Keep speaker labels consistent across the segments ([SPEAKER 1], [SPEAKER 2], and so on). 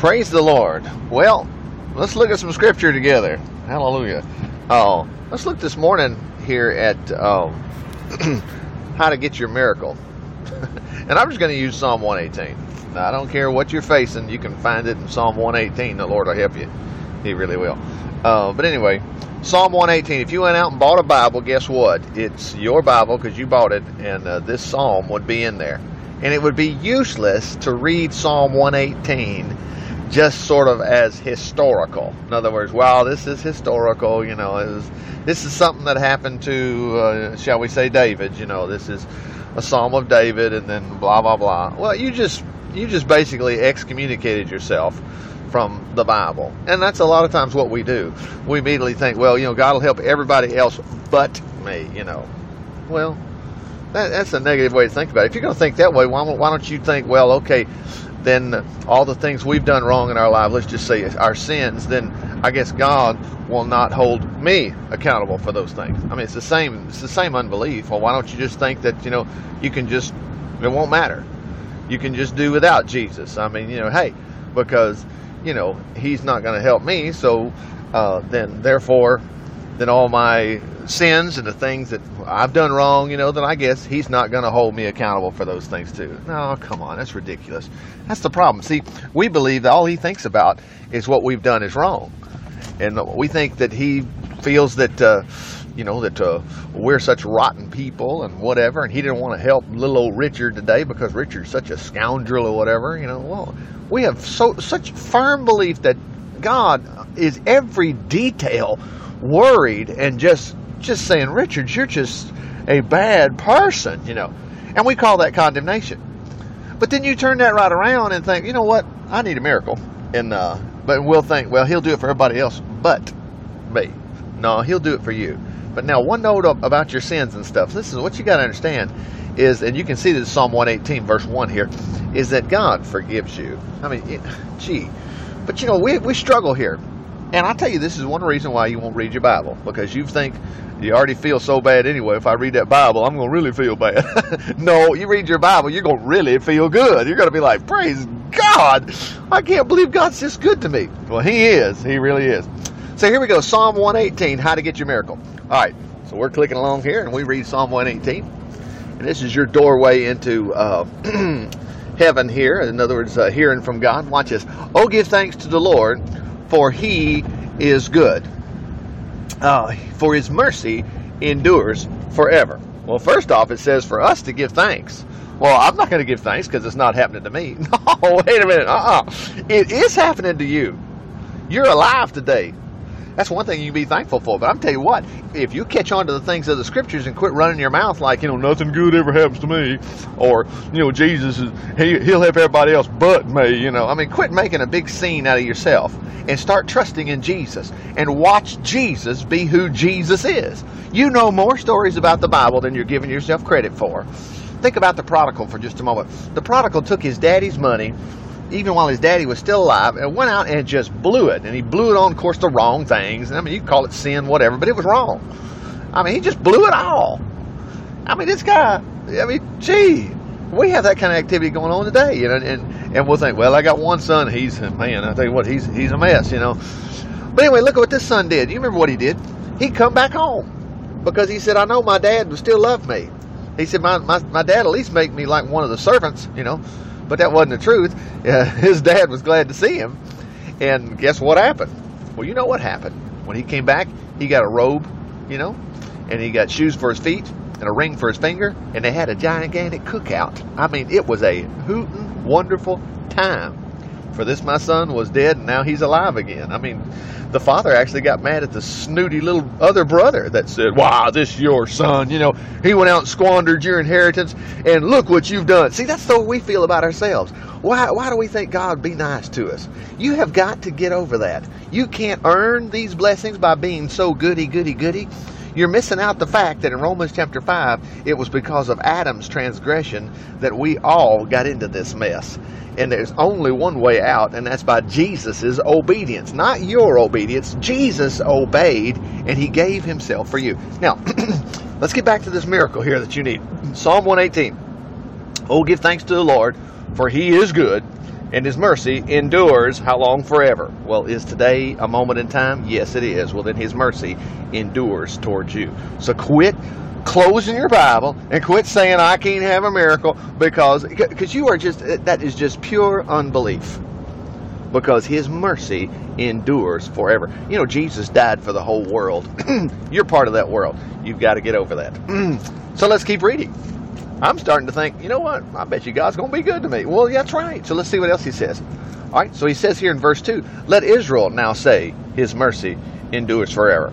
[SPEAKER 1] Praise the Lord. Well, let's look at some scripture together. Hallelujah. Oh, let's look this morning here at um, how to get your miracle. and I'm just going to use Psalm 118. Now, I don't care what you're facing, you can find it in Psalm 118. The Lord will help you. He really will. Uh, but anyway, Psalm 118. If you went out and bought a Bible, guess what? It's your Bible because you bought it, and uh, this psalm would be in there. And it would be useless to read Psalm 118 just sort of as historical. In other words, wow, this is historical. You know, is, this is something that happened to, uh, shall we say, David. You know, this is a psalm of David, and then blah blah blah. Well, you just you just basically excommunicated yourself from the Bible, and that's a lot of times what we do. We immediately think, well, you know, God will help everybody else but me. You know, well. That, that's a negative way to think about it. If you're going to think that way, why, why don't you think, well, okay, then all the things we've done wrong in our life, let's just say our sins, then I guess God will not hold me accountable for those things. I mean, it's the same. It's the same unbelief. Well, why don't you just think that you know you can just it won't matter. You can just do without Jesus. I mean, you know, hey, because you know He's not going to help me, so uh, then therefore, then all my sins and the things that I've done wrong, you know, then I guess he's not going to hold me accountable for those things too. No, come on, that's ridiculous. That's the problem. See, we believe that all he thinks about is what we've done is wrong, and we think that he feels that. Uh, you know that uh, we're such rotten people and whatever, and he didn't want to help little old Richard today because Richard's such a scoundrel or whatever. You know, well, we have so such firm belief that God is every detail worried and just just saying, Richard, you're just a bad person, you know. And we call that condemnation. But then you turn that right around and think, you know what? I need a miracle. And uh, but we'll think, well, he'll do it for everybody else, but me. No, he'll do it for you. But now, one note about your sins and stuff. This is what you got to understand is, and you can see this Psalm 118, verse 1 here, is that God forgives you. I mean, gee. But you know, we, we struggle here. And I tell you, this is one reason why you won't read your Bible because you think you already feel so bad anyway. If I read that Bible, I'm going to really feel bad. no, you read your Bible, you're going to really feel good. You're going to be like, praise God. I can't believe God's this good to me. Well, He is. He really is. So here we go Psalm 118, how to get your miracle. All right, so we're clicking along here and we read Psalm 118. And this is your doorway into uh, heaven here. In other words, uh, hearing from God. Watch this. Oh, give thanks to the Lord for he is good. Uh, for his mercy endures forever. Well, first off, it says for us to give thanks. Well, I'm not going to give thanks because it's not happening to me. No, wait a minute. Uh uh It is happening to you. You're alive today. That's one thing you can be thankful for. But I'm telling you what, if you catch on to the things of the scriptures and quit running your mouth like, you know, nothing good ever happens to me, or, you know, Jesus, is, he, he'll help everybody else but me, you know. I mean, quit making a big scene out of yourself and start trusting in Jesus and watch Jesus be who Jesus is. You know more stories about the Bible than you're giving yourself credit for. Think about the prodigal for just a moment. The prodigal took his daddy's money even while his daddy was still alive, and went out and just blew it. And he blew it on, of course, the wrong things. I mean, you call it sin, whatever, but it was wrong. I mean, he just blew it all. I mean, this guy, I mean, gee, we have that kind of activity going on today, you know, and, and we'll think, well, I got one son, he's, man, I tell you what, he's, he's a mess, you know. But anyway, look at what this son did. You remember what he did? He come back home because he said, I know my dad would still love me. He said, my, my, my dad at least make me like one of the servants, you know. But that wasn't the truth. Uh, his dad was glad to see him. And guess what happened? Well, you know what happened. When he came back, he got a robe, you know, and he got shoes for his feet and a ring for his finger, and they had a gigantic cookout. I mean, it was a hootin' wonderful time. For this my son was dead, and now he's alive again. I mean, the father actually got mad at the snooty little other brother that said, Wow, this is your son. You know, he went out and squandered your inheritance, and look what you've done. See, that's the way we feel about ourselves. Why, why do we think God be nice to us? You have got to get over that. You can't earn these blessings by being so goody, goody, goody. You're missing out the fact that in Romans chapter 5, it was because of Adam's transgression that we all got into this mess. And there's only one way out, and that's by Jesus' obedience. Not your obedience. Jesus obeyed, and he gave himself for you. Now, let's get back to this miracle here that you need. Psalm 118. Oh, give thanks to the Lord, for he is good. And his mercy endures how long forever? Well is today a moment in time? Yes it is. Well then his mercy endures towards you. So quit closing your bible and quit saying i can't have a miracle because because you are just uh, that is just pure unbelief. Because his mercy endures forever. You know jesus died for the whole world. You're part of that world. You've got to get over that. So let's keep reading I'm starting to think, you know what? I bet you God's going to be good to me. Well, yeah, that's right. So let's see what else he says. All right, so he says here in verse 2 Let Israel now say, His mercy endures forever.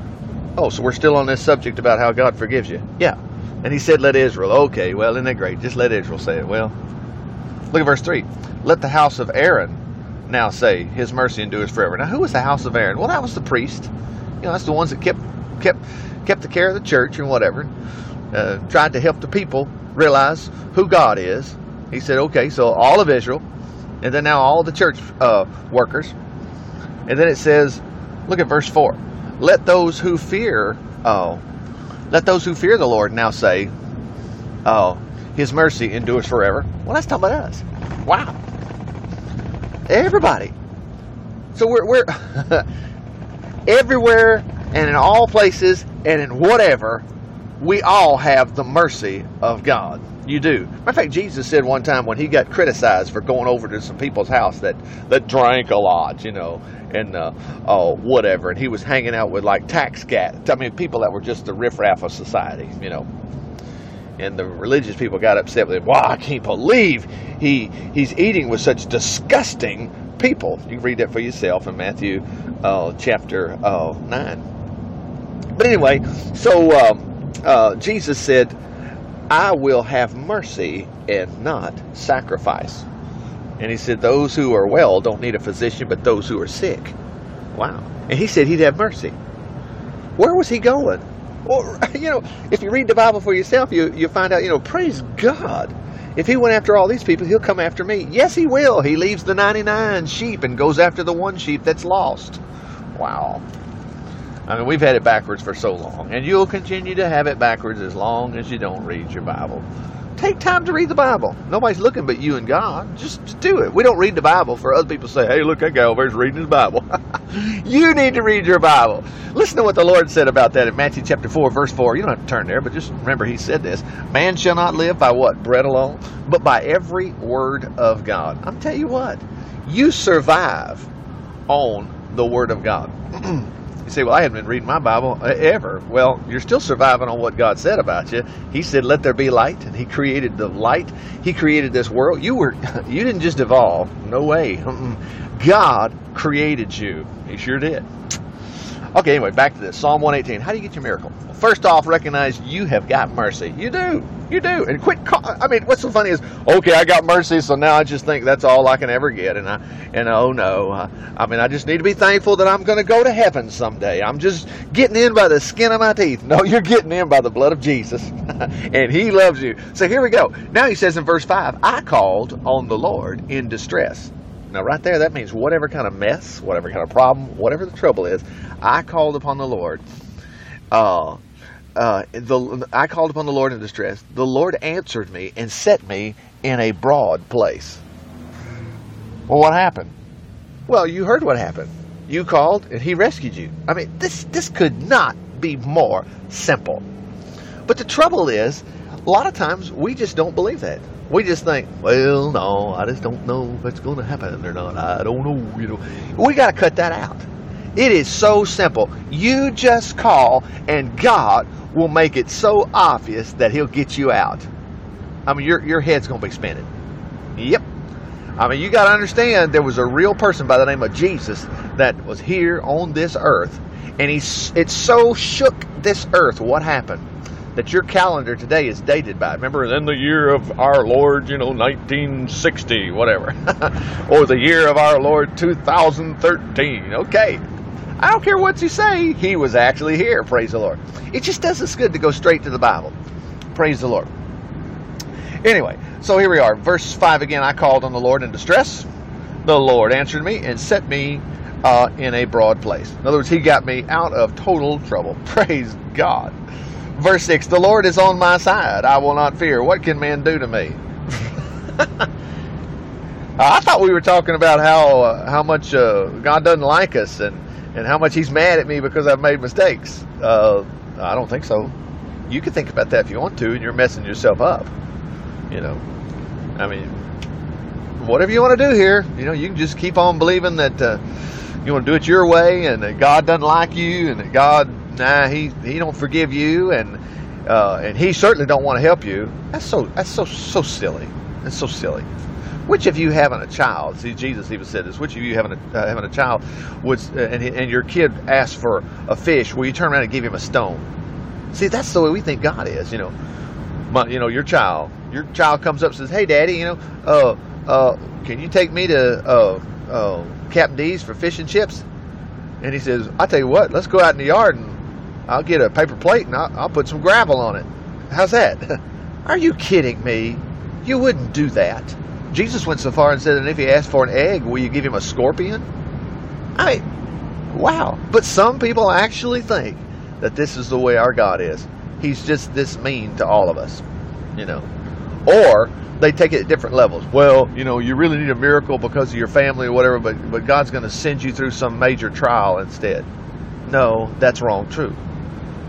[SPEAKER 1] Oh, so we're still on this subject about how God forgives you. Yeah. And he said, Let Israel. Okay, well, isn't that great? Just let Israel say it. Well, look at verse 3. Let the house of Aaron now say, His mercy endures forever. Now, who was the house of Aaron? Well, that was the priest. You know, that's the ones that kept kept kept the care of the church and whatever. Uh, tried to help the people realize who God is. He said, okay, so all of Israel, and then now all the church uh, workers. And then it says, look at verse 4. Let those who fear, oh, let those who fear the Lord now say, oh, his mercy endures forever. Well, that's talking about us. Wow. Everybody. So we're, we're everywhere and in all places and in whatever we all have the mercy of God. You do. Matter of fact, Jesus said one time when he got criticized for going over to some people's house that, that drank a lot, you know, and uh, oh, whatever, and he was hanging out with like tax cat. I mean, people that were just the riffraff of society, you know. And the religious people got upset with him. Wow, I can't believe he he's eating with such disgusting people. You can read that for yourself in Matthew uh, chapter uh, nine. But anyway, so. Um, uh, Jesus said, I will have mercy and not sacrifice. And he said, Those who are well don't need a physician, but those who are sick. Wow. And he said he'd have mercy. Where was he going? Well, you know, if you read the Bible for yourself, you, you find out, you know, praise God. If he went after all these people, he'll come after me. Yes, he will. He leaves the 99 sheep and goes after the one sheep that's lost. Wow. I mean, we've had it backwards for so long, and you'll continue to have it backwards as long as you don't read your Bible. Take time to read the Bible. Nobody's looking but you and God. Just, do it. We don't read the Bible for other people to say, hey, look, that guy over there's reading his Bible. you need to read your Bible. Listen to what the Lord said about that in Matthew chapter 4, verse 4. You don't have to turn there, but just remember he said this. Man shall not live by what? Bread alone, but by every word of God. I'm tell you what, you survive on the word of God. You say, well, I haven't been reading my Bible uh, ever. Well, you're still surviving on what God said about you. He said, let there be light, and He created the light. He created this world. You were, you didn't just evolve. No way. God created you. He sure did. Okay, anyway, back to this. Psalm 118. How do you get your miracle? First off, recognize you have got mercy. You do. You do. And quit. Call, I mean, what's so funny is, okay, I got mercy, so now I just think that's all I can ever get. And I, and oh no, uh, I mean, I just need to be thankful that I'm going to go to heaven someday. I'm just getting in by the skin of my teeth. No, you're getting in by the blood of Jesus, and He loves you. So here we go. Now He says in verse five, I called on the Lord in distress. Now, right there, that means whatever kind of mess, whatever kind of problem, whatever the trouble is, I called upon the Lord. Uh, uh, the, I called upon the Lord in distress. The Lord answered me and set me in a broad place. Well, what happened? Well, you heard what happened. You called and he rescued you. I mean, this this could not be more simple. But the trouble is, a lot of times we just don't believe that. We just think, well, no, I just don't know if it's going to happen or not. I don't know. You know, we got to cut that out. It is so simple. You just call, and God will make it so obvious that He'll get you out. I mean, your your head's going to be spinning. Yep. I mean, you got to understand there was a real person by the name of Jesus that was here on this earth, and he's it so shook this earth. What happened? That your calendar today is dated by. Remember, in the year of our Lord, you know, 1960, whatever, or the year of our Lord 2013. Okay. I don't care what you say, he was actually here. Praise the Lord. It just does us good to go straight to the Bible. Praise the Lord. Anyway, so here we are. Verse 5 again I called on the Lord in distress. The Lord answered me and set me uh, in a broad place. In other words, he got me out of total trouble. Praise God. Verse 6 The Lord is on my side. I will not fear. What can man do to me? I thought we were talking about how uh, how much uh, God doesn't like us and, and how much He's mad at me because I've made mistakes. Uh, I don't think so. You can think about that if you want to, and you're messing yourself up. You know, I mean, whatever you want to do here, you know, you can just keep on believing that uh, you want to do it your way, and that God doesn't like you, and that God, nah, He He don't forgive you, and uh, and He certainly don't want to help you. That's so that's so so silly. That's so silly. Which of you having a child? See, Jesus even said this. Which of you having a uh, having a child would, uh, and, and your kid asks for a fish, will you turn around and give him a stone? See, that's the way we think God is. You know, My, you know, your child, your child comes up and says, "Hey, Daddy, you know, uh, uh, can you take me to uh, uh, Captain D's for fish and chips?" And he says, "I tell you what, let's go out in the yard and I'll get a paper plate and I'll, I'll put some gravel on it. How's that?" Are you kidding me? You wouldn't do that. Jesus went so far and said, and if he asked for an egg, will you give him a scorpion? I mean, wow. But some people actually think that this is the way our God is. He's just this mean to all of us, you know. Or they take it at different levels. Well, you know, you really need a miracle because of your family or whatever, but, but God's going to send you through some major trial instead. No, that's wrong, true.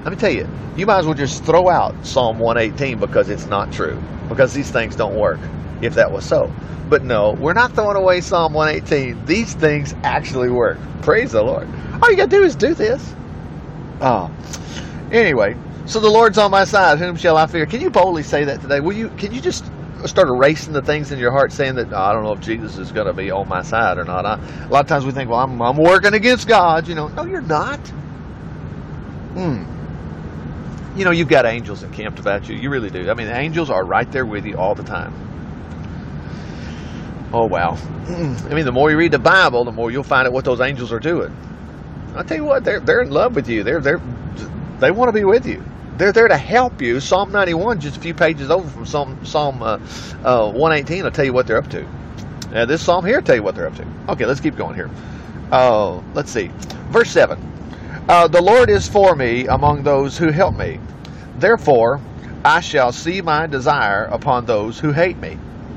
[SPEAKER 1] Let me tell you, you might as well just throw out Psalm 118 because it's not true, because these things don't work if that was so. But no, we're not throwing away Psalm 118. These things actually work. Praise the Lord. All you got to do is do this. Oh. Anyway, so the Lord's on my side. Whom shall I fear? Can you boldly say that today? Will you? Can you just start erasing the things in your heart, saying that oh, I don't know if Jesus is going to be on my side or not? I, a lot of times we think, well, I'm, I'm working against God. You know, no, you're not. Hmm. You know, you've got angels encamped about you. You really do. I mean, angels are right there with you all the time. Oh, wow. I mean, the more you read the Bible, the more you'll find out what those angels are doing. I'll tell you what, they're, they're in love with you. They're, they're, they want to be with you. They're there to help you. Psalm 91, just a few pages over from Psalm, Psalm uh, uh, 118, will tell you what they're up to. Uh, this psalm here will tell you what they're up to. Okay, let's keep going here. Uh, let's see. Verse 7. Uh, the Lord is for me among those who help me. Therefore, I shall see my desire upon those who hate me.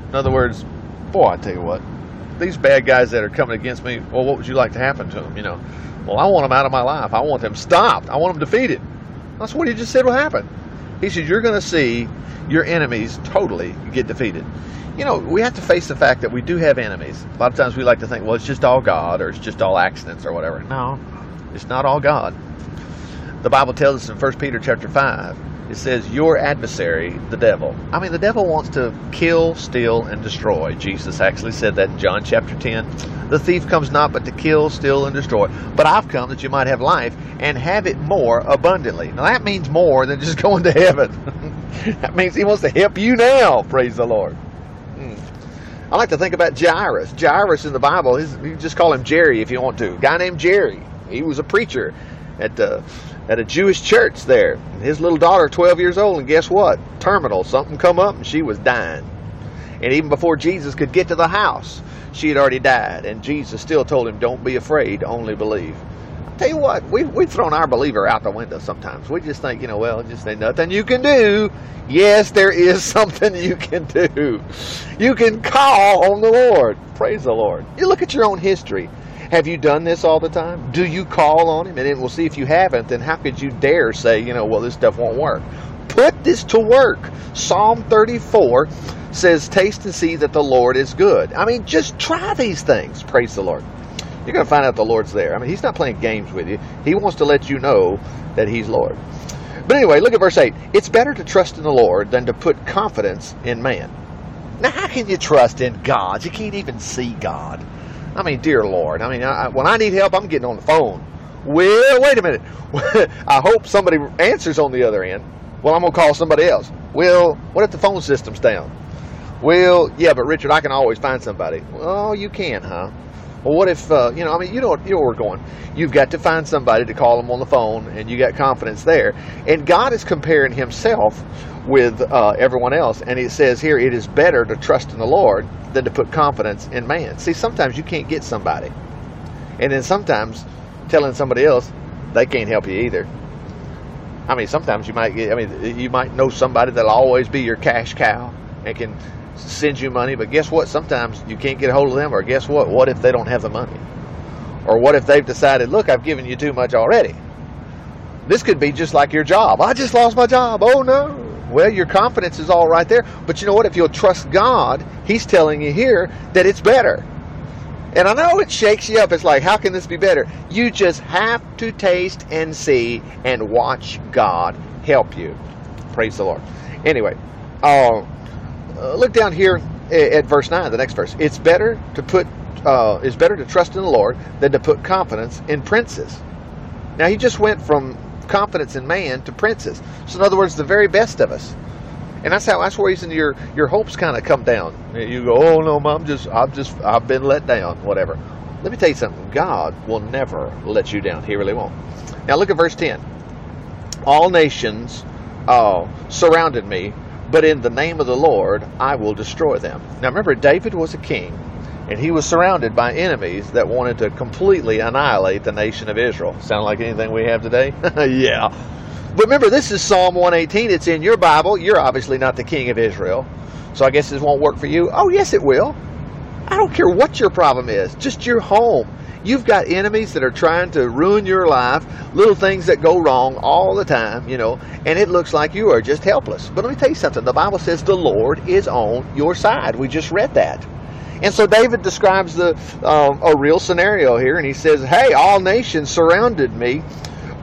[SPEAKER 1] In other words, boy, I tell you what, these bad guys that are coming against me, well, what would you like to happen to them? You know, well, I want them out of my life. I want them stopped. I want them defeated. That's what he just said will happen. He said, You're going to see your enemies totally get defeated. You know, we have to face the fact that we do have enemies. A lot of times we like to think, well, it's just all God or it's just all accidents or whatever. No, it's not all God. The Bible tells us in 1 Peter chapter 5 it says, Your adversary, the devil. I mean, the devil wants to kill, steal, and destroy. Jesus actually said that in John chapter 10. The thief comes not but to kill, steal, and destroy. But I've come that you might have life and have it more abundantly. Now, that means more than just going to heaven. that means he wants to help you now. Praise the Lord. Hmm. I like to think about Jairus. Jairus in the Bible, you just call him Jerry if you want to. A guy named Jerry. He was a preacher at the at a Jewish church there. His little daughter, 12 years old, and guess what? Terminal. Something come up and she was dying. And even before Jesus could get to the house, she had already died. And Jesus still told him, Don't be afraid, only believe. I tell you what, we, we've thrown our believer out the window sometimes. We just think, you know, well, just ain't nothing you can do. Yes, there is something you can do. You can call on the Lord. Praise the Lord. You look at your own history. Have you done this all the time? Do you call on Him? And then we'll see if you haven't, then how could you dare say, you know, well, this stuff won't work? Put this to work. Psalm 34 says, Taste and see that the Lord is good. I mean, just try these things. Praise the Lord. You're going to find out the Lord's there. I mean, He's not playing games with you, He wants to let you know that He's Lord. But anyway, look at verse 8. It's better to trust in the Lord than to put confidence in man. Now, how can you trust in God? You can't even see God. I mean, dear Lord. I mean, I, when I need help, I'm getting on the phone. Well, wait a minute. I hope somebody answers on the other end. Well, I'm going to call somebody else. Well, what if the phone system's down? Well, yeah, but Richard, I can always find somebody. Oh, you can, huh? Well, what if, uh, you know, I mean, you know, you know where we're going. You've got to find somebody to call them on the phone, and you got confidence there. And God is comparing Himself with uh, everyone else. And He says here, it is better to trust in the Lord than to put confidence in man. See, sometimes you can't get somebody. And then sometimes telling somebody else, they can't help you either. I mean, sometimes you might get, I mean, you might know somebody that'll always be your cash cow and can send you money, but guess what? Sometimes you can't get a hold of them, or guess what? What if they don't have the money? Or what if they've decided, look, I've given you too much already? This could be just like your job. I just lost my job. Oh no. Well, your confidence is all right there. But you know what? If you'll trust God, He's telling you here that it's better. And I know it shakes you up. It's like, how can this be better? You just have to taste and see and watch God help you. Praise the Lord. Anyway, uh, look down here at verse 9, the next verse. It's better to put uh, it's better to trust in the Lord than to put confidence in princes. Now he just went from confidence in man to princes. So in other words, the very best of us. And that's how that's where reason your your hopes kind of come down. You go, oh no, mom, just I've just I've been let down, whatever. Let me tell you something. God will never let you down. He really won't. Now look at verse ten. All nations uh, surrounded me, but in the name of the Lord I will destroy them. Now remember, David was a king, and he was surrounded by enemies that wanted to completely annihilate the nation of Israel. Sound like anything we have today? yeah. But remember, this is Psalm 118. It's in your Bible. You're obviously not the king of Israel. So I guess this won't work for you. Oh, yes, it will. I don't care what your problem is, just your home. You've got enemies that are trying to ruin your life, little things that go wrong all the time, you know, and it looks like you are just helpless. But let me tell you something the Bible says the Lord is on your side. We just read that. And so David describes the uh, a real scenario here, and he says, "Hey, all nations surrounded me,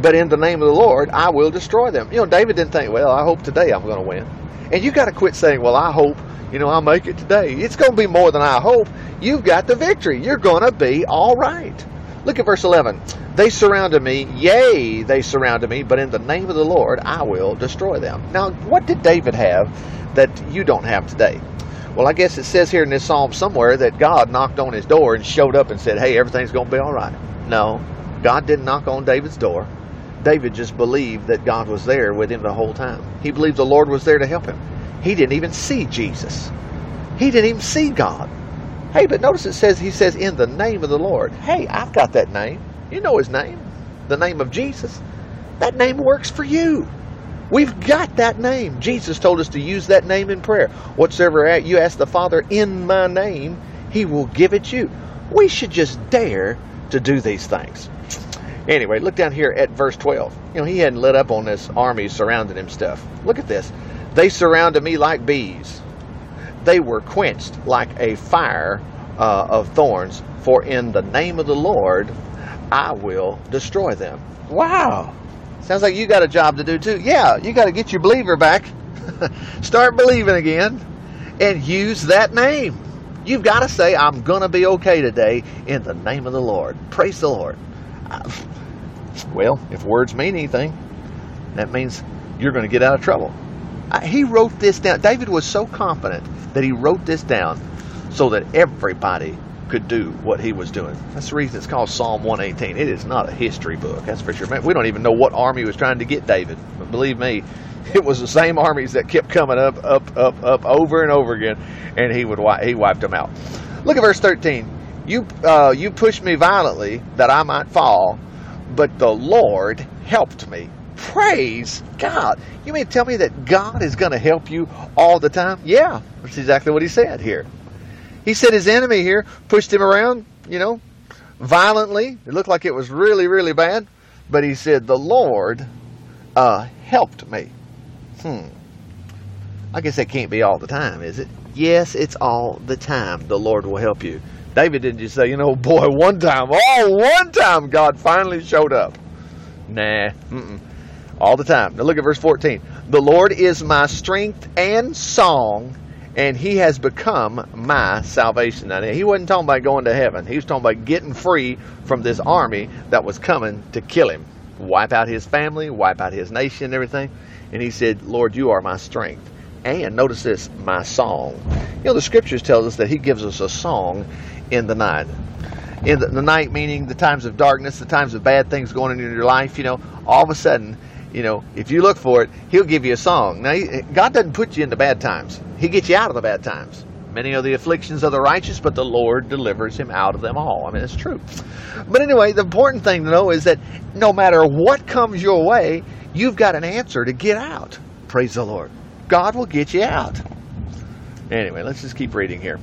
[SPEAKER 1] but in the name of the Lord, I will destroy them." You know, David didn't think, "Well, I hope today I'm going to win." And you got to quit saying, "Well, I hope." You know, I'll make it today. It's going to be more than I hope. You've got the victory. You're going to be all right. Look at verse 11. They surrounded me, yea, they surrounded me, but in the name of the Lord I will destroy them. Now, what did David have that you don't have today? Well, I guess it says here in this psalm somewhere that God knocked on his door and showed up and said, Hey, everything's going to be all right. No, God didn't knock on David's door. David just believed that God was there with him the whole time. He believed the Lord was there to help him. He didn't even see Jesus. He didn't even see God. Hey, but notice it says, he says, in the name of the Lord. Hey, I've got that name. You know his name, the name of Jesus. That name works for you. We've got that name. Jesus told us to use that name in prayer. Whatsoever you ask the Father in my name, he will give it you. We should just dare to do these things. Anyway, look down here at verse 12. You know, he hadn't let up on this army surrounding him stuff. Look at this. They surrounded me like bees. They were quenched like a fire uh, of thorns, for in the name of the Lord I will destroy them. Wow. Sounds like you got a job to do too. Yeah, you got to get your believer back. Start believing again and use that name. You've got to say, I'm going to be okay today in the name of the Lord. Praise the Lord. Uh, well, if words mean anything, that means you're going to get out of trouble. He wrote this down. David was so confident that he wrote this down so that everybody could do what he was doing. That's the reason it's called Psalm 118. It is not a history book, that's for sure. Man, We don't even know what army was trying to get David. But believe me, it was the same armies that kept coming up, up, up, up over and over again, and he would he wiped them out. Look at verse 13. You uh, you pushed me violently that I might fall, but the Lord helped me. Praise God. You mean to tell me that God is going to help you all the time? Yeah, that's exactly what he said here. He said his enemy here pushed him around, you know, violently. It looked like it was really, really bad. But he said, The Lord uh, helped me. Hmm. I guess that can't be all the time, is it? Yes, it's all the time. The Lord will help you. David didn't just say, you know, boy, one time, oh, one time God finally showed up. Nah, mm-mm. all the time. Now look at verse 14. The Lord is my strength and song, and he has become my salvation. Now, he wasn't talking about going to heaven. He was talking about getting free from this army that was coming to kill him, wipe out his family, wipe out his nation, and everything. And he said, Lord, you are my strength. And notice this, my song. You know, the scriptures tell us that he gives us a song in the night. In the, the night, meaning the times of darkness, the times of bad things going on in your life, you know, all of a sudden, you know, if you look for it, he'll give you a song. Now, God doesn't put you into bad times. He gets you out of the bad times. Many are the afflictions of the righteous, but the Lord delivers him out of them all. I mean, it's true. But anyway, the important thing to know is that no matter what comes your way, you've got an answer to get out. Praise the Lord. God will get you out. Anyway, let's just keep reading here.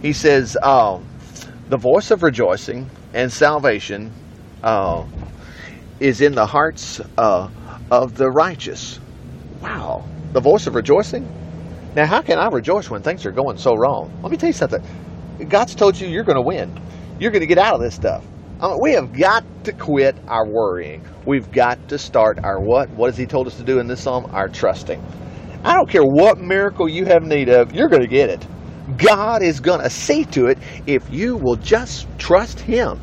[SPEAKER 1] He says, uh, The voice of rejoicing and salvation uh, is in the hearts uh, of the righteous. Wow. The voice of rejoicing? Now, how can I rejoice when things are going so wrong? Let me tell you something. God's told you you're going to win. You're going to get out of this stuff. I mean, we have got to quit our worrying. We've got to start our what? What has He told us to do in this psalm? Our trusting. I don't care what miracle you have need of, you're going to get it. God is going to see to it if you will just trust Him.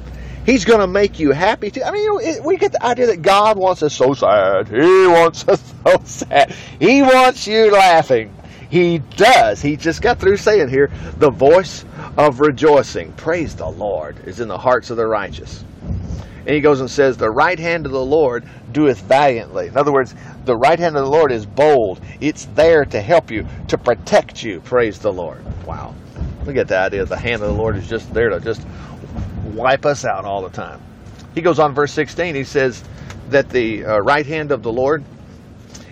[SPEAKER 1] He's going to make you happy too. I mean, you know, we get the idea that God wants us so sad. He wants us so sad. He wants you laughing. He does. He just got through saying here, the voice of rejoicing, praise the Lord, is in the hearts of the righteous. And he goes and says, The right hand of the Lord doeth valiantly. In other words, the right hand of the Lord is bold. It's there to help you, to protect you. Praise the Lord. Wow. We get the idea the hand of the Lord is just there to just wipe us out all the time. He goes on, verse 16, he says that the uh, right hand of the Lord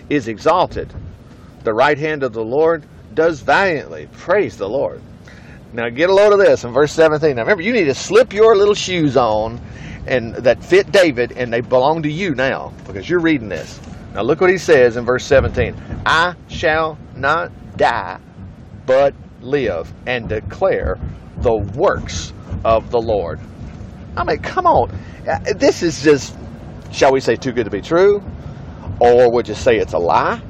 [SPEAKER 1] is exalted. The right hand of the Lord does valiantly. Praise the Lord. Now get a load of this in verse 17. Now remember, you need to slip your little shoes on and that fit David, and they belong to you now because you're reading this. Now look what he says in verse 17. I shall not die, but live and declare the works of the Lord. I mean, come on. Uh, this is just, shall we say, too good to be true? Or would you say it's a lie?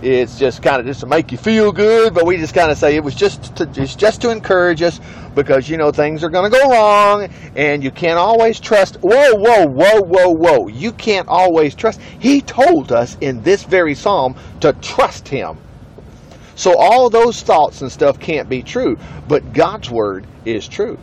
[SPEAKER 1] It's just kind of just to make you feel good, but we just kind of say it was just to, it's just to encourage us because you know things are going to go wrong and you can't always trust. Whoa, whoa, whoa, whoa, whoa! You can't always trust. He told us in this very psalm to trust Him. So all those thoughts and stuff can't be true, but God's word is true.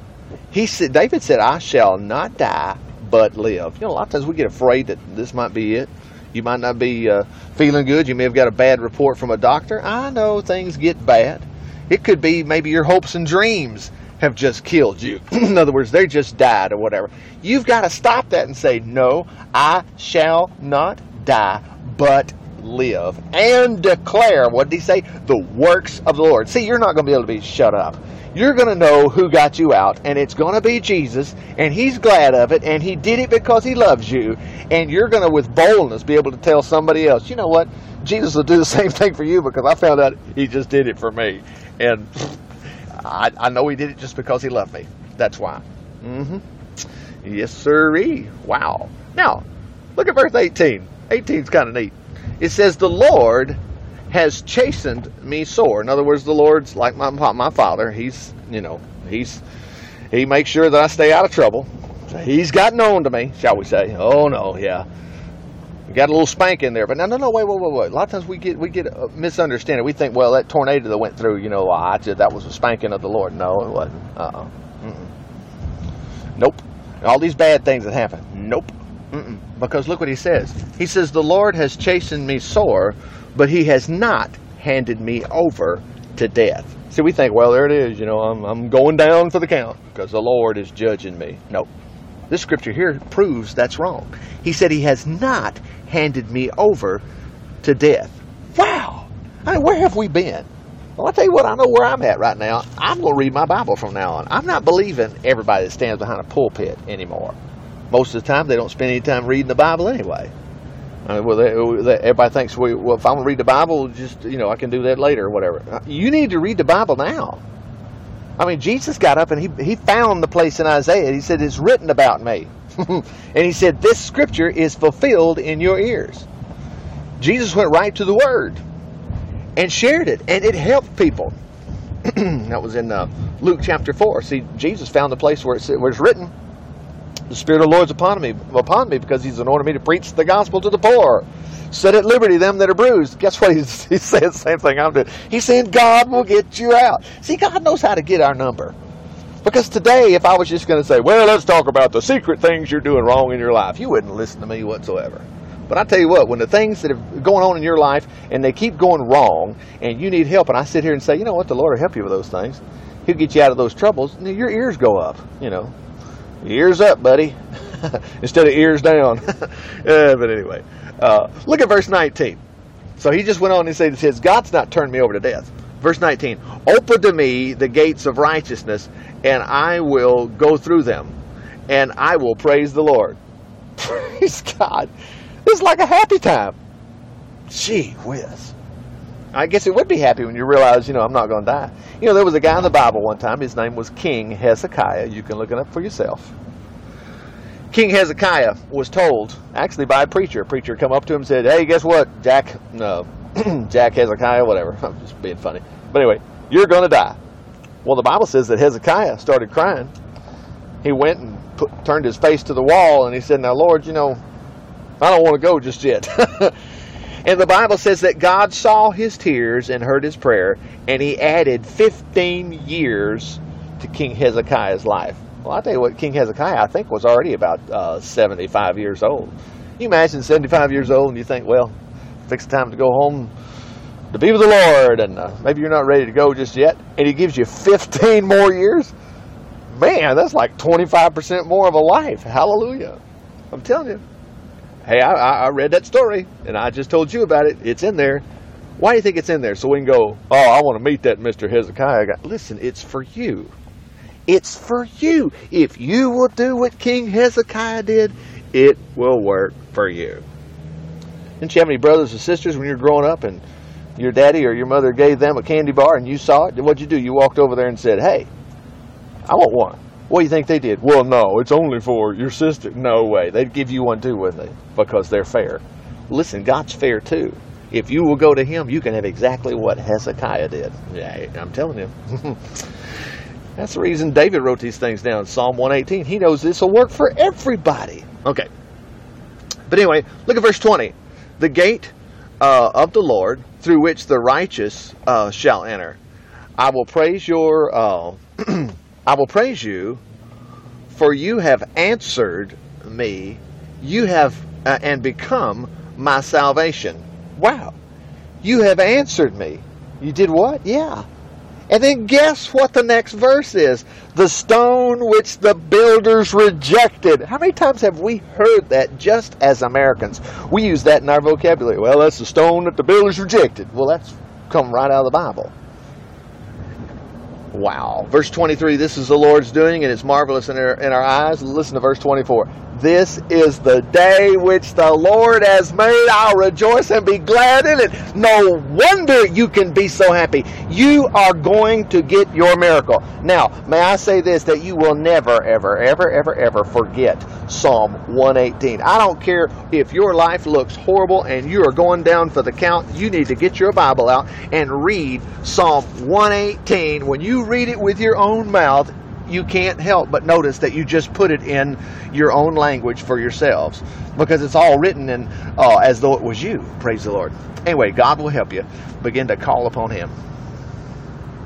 [SPEAKER 1] He said, David said, "I shall not die, but live." You know, a lot of times we get afraid that this might be it. You might not be uh, feeling good. You may have got a bad report from a doctor. I know things get bad. It could be maybe your hopes and dreams have just killed you. In other words, they just died or whatever. You've got to stop that and say, No, I shall not die, but live and declare, what did he say? The works of the Lord. See, you're not going to be able to be shut up you're going to know who got you out, and it's going to be Jesus, and He's glad of it, and He did it because He loves you, and you're going to, with boldness, be able to tell somebody else, you know what? Jesus will do the same thing for you because I found out He just did it for me, and I, I know He did it just because He loved me. That's why. Mm-hmm. Yes, sirree. Wow. Now, look at verse 18. 18 is kind of neat. It says, The Lord has chastened me sore. In other words, the Lord's like my my father. He's you know he's he makes sure that I stay out of trouble. He's gotten on to me, shall we say? Oh no, yeah. Got a little spank in there, but no, no, no, wait, wait, wait, wait. A lot of times we get we get a misunderstanding. We think, well, that tornado that went through, you know, I just, that was a spanking of the Lord. No, it wasn't. Uh-uh. Mm-mm. Nope. All these bad things that happen. Nope. Mm-mm. Because look what he says. He says, The Lord has chastened me sore, but he has not handed me over to death. See, we think, well, there it is, you know, I'm, I'm going down for the count because the Lord is judging me. No. This scripture here proves that's wrong. He said he has not handed me over to death. Wow! I mean, where have we been? Well, I'll tell you what, I know where I'm at right now. I'm going to read my Bible from now on. I'm not believing everybody that stands behind a pulpit anymore. Most of the time, they don't spend any time reading the Bible anyway. Mean, well, they, uh, they, everybody thinks, well, if I'm going to read the Bible, just, you know, I can do that later or whatever. Uh, you need to read the Bible now. I mean, Jesus got up and he, he found the place in Isaiah. He said, It's written about me. and he said, This scripture is fulfilled in your ears. Jesus went right to the Word and shared it, and it helped people. that was in uh, Luke chapter 4. See, Jesus found the place where, where it's written the Spirit of the Lord is upon me, upon me because He's anointed me to preach the gospel to the poor. Set at liberty them that are bruised. Guess what? He's, he's saying the same thing I'm doing. He's saying God will get you out. See, God knows how to get our number. Because today, if I was just going to say, well, let's talk about the secret things you're doing wrong in your life, you wouldn't listen to me whatsoever. But I tell you what, when the things that are going on in your life and they keep going wrong and you need help, and I sit here and say, you know what, the Lord will help you with those things. He'll get you out of those troubles. Your ears go up, you know. Ears up, buddy, instead of ears down. but anyway, uh, look at verse 19. So he just went on and said, says, God's not turned me over to death. Verse 19 Open to me the gates of righteousness, and I will go through them, and I will praise the Lord. Praise God. Is like a happy time. Gee whiz. I guess it would be happy when you realize, you know, I'm not going to die. You know, there was a guy in the Bible one time. His name was King Hezekiah. You can look it up for yourself. King Hezekiah was told, actually by a preacher. A preacher come up to him and said, "Hey, guess what, Jack? No, Jack Hezekiah, whatever. I'm just being funny. But anyway, you're going to die." Well, the Bible says that Hezekiah started crying. He went and put, turned his face to the wall and he said, "Now, Lord, you know, I don't want to go just yet." and the Bible says that God saw his tears and heard his prayer, and he added 15 years to King Hezekiah's life. Well, I'll tell you what, King Hezekiah, I think, was already about uh, 75 years old. You imagine 75 years old and you think, well, fix time to go home to be with the Lord, and uh, maybe you're not ready to go just yet, and He gives you 15 more years? Man, that's like 25% more of a life. Hallelujah. I'm telling you. Hey, I, I read that story, and I just told you about it. It's in there. Why do you think it's in there? So we can go, oh, I want to meet that Mr. Hezekiah guy. Listen, it's for you. It's for you. If you will do what King Hezekiah did, it will work for you. Didn't you have any brothers or sisters when you were growing up and your daddy or your mother gave them a candy bar and you saw it? What'd you do? You walked over there and said, Hey, I want one. What do you think they did? Well, no, it's only for your sister. No way. They'd give you one too, wouldn't they? Because they're fair. Listen, God's fair too. If you will go to Him, you can have exactly what Hezekiah did. Yeah, I'm telling you. That's the reason David wrote these things down. in Psalm 118. He knows this will work for everybody. Okay. But anyway, look at verse 20. The gate uh, of the Lord through which the righteous uh, shall enter. I will praise your. Uh, I will praise you, for you have answered me. You have uh, and become my salvation. Wow. You have answered me. You did what? Yeah. And then guess what the next verse is? The stone which the builders rejected. How many times have we heard that just as Americans? We use that in our vocabulary. Well, that's the stone that the builders rejected. Well, that's come right out of the Bible. Wow. Verse 23 This is the Lord's doing, and it's marvelous in our, in our eyes. Listen to verse 24. This is the day which the Lord has made. I'll rejoice and be glad in it. No wonder you can be so happy. You are going to get your miracle. Now, may I say this that you will never, ever, ever, ever, ever forget Psalm 118. I don't care if your life looks horrible and you are going down for the count. You need to get your Bible out and read Psalm 118. When you read it with your own mouth, you can't help but notice that you just put it in your own language for yourselves because it's all written in uh, as though it was you. Praise the Lord. Anyway, God will help you begin to call upon Him.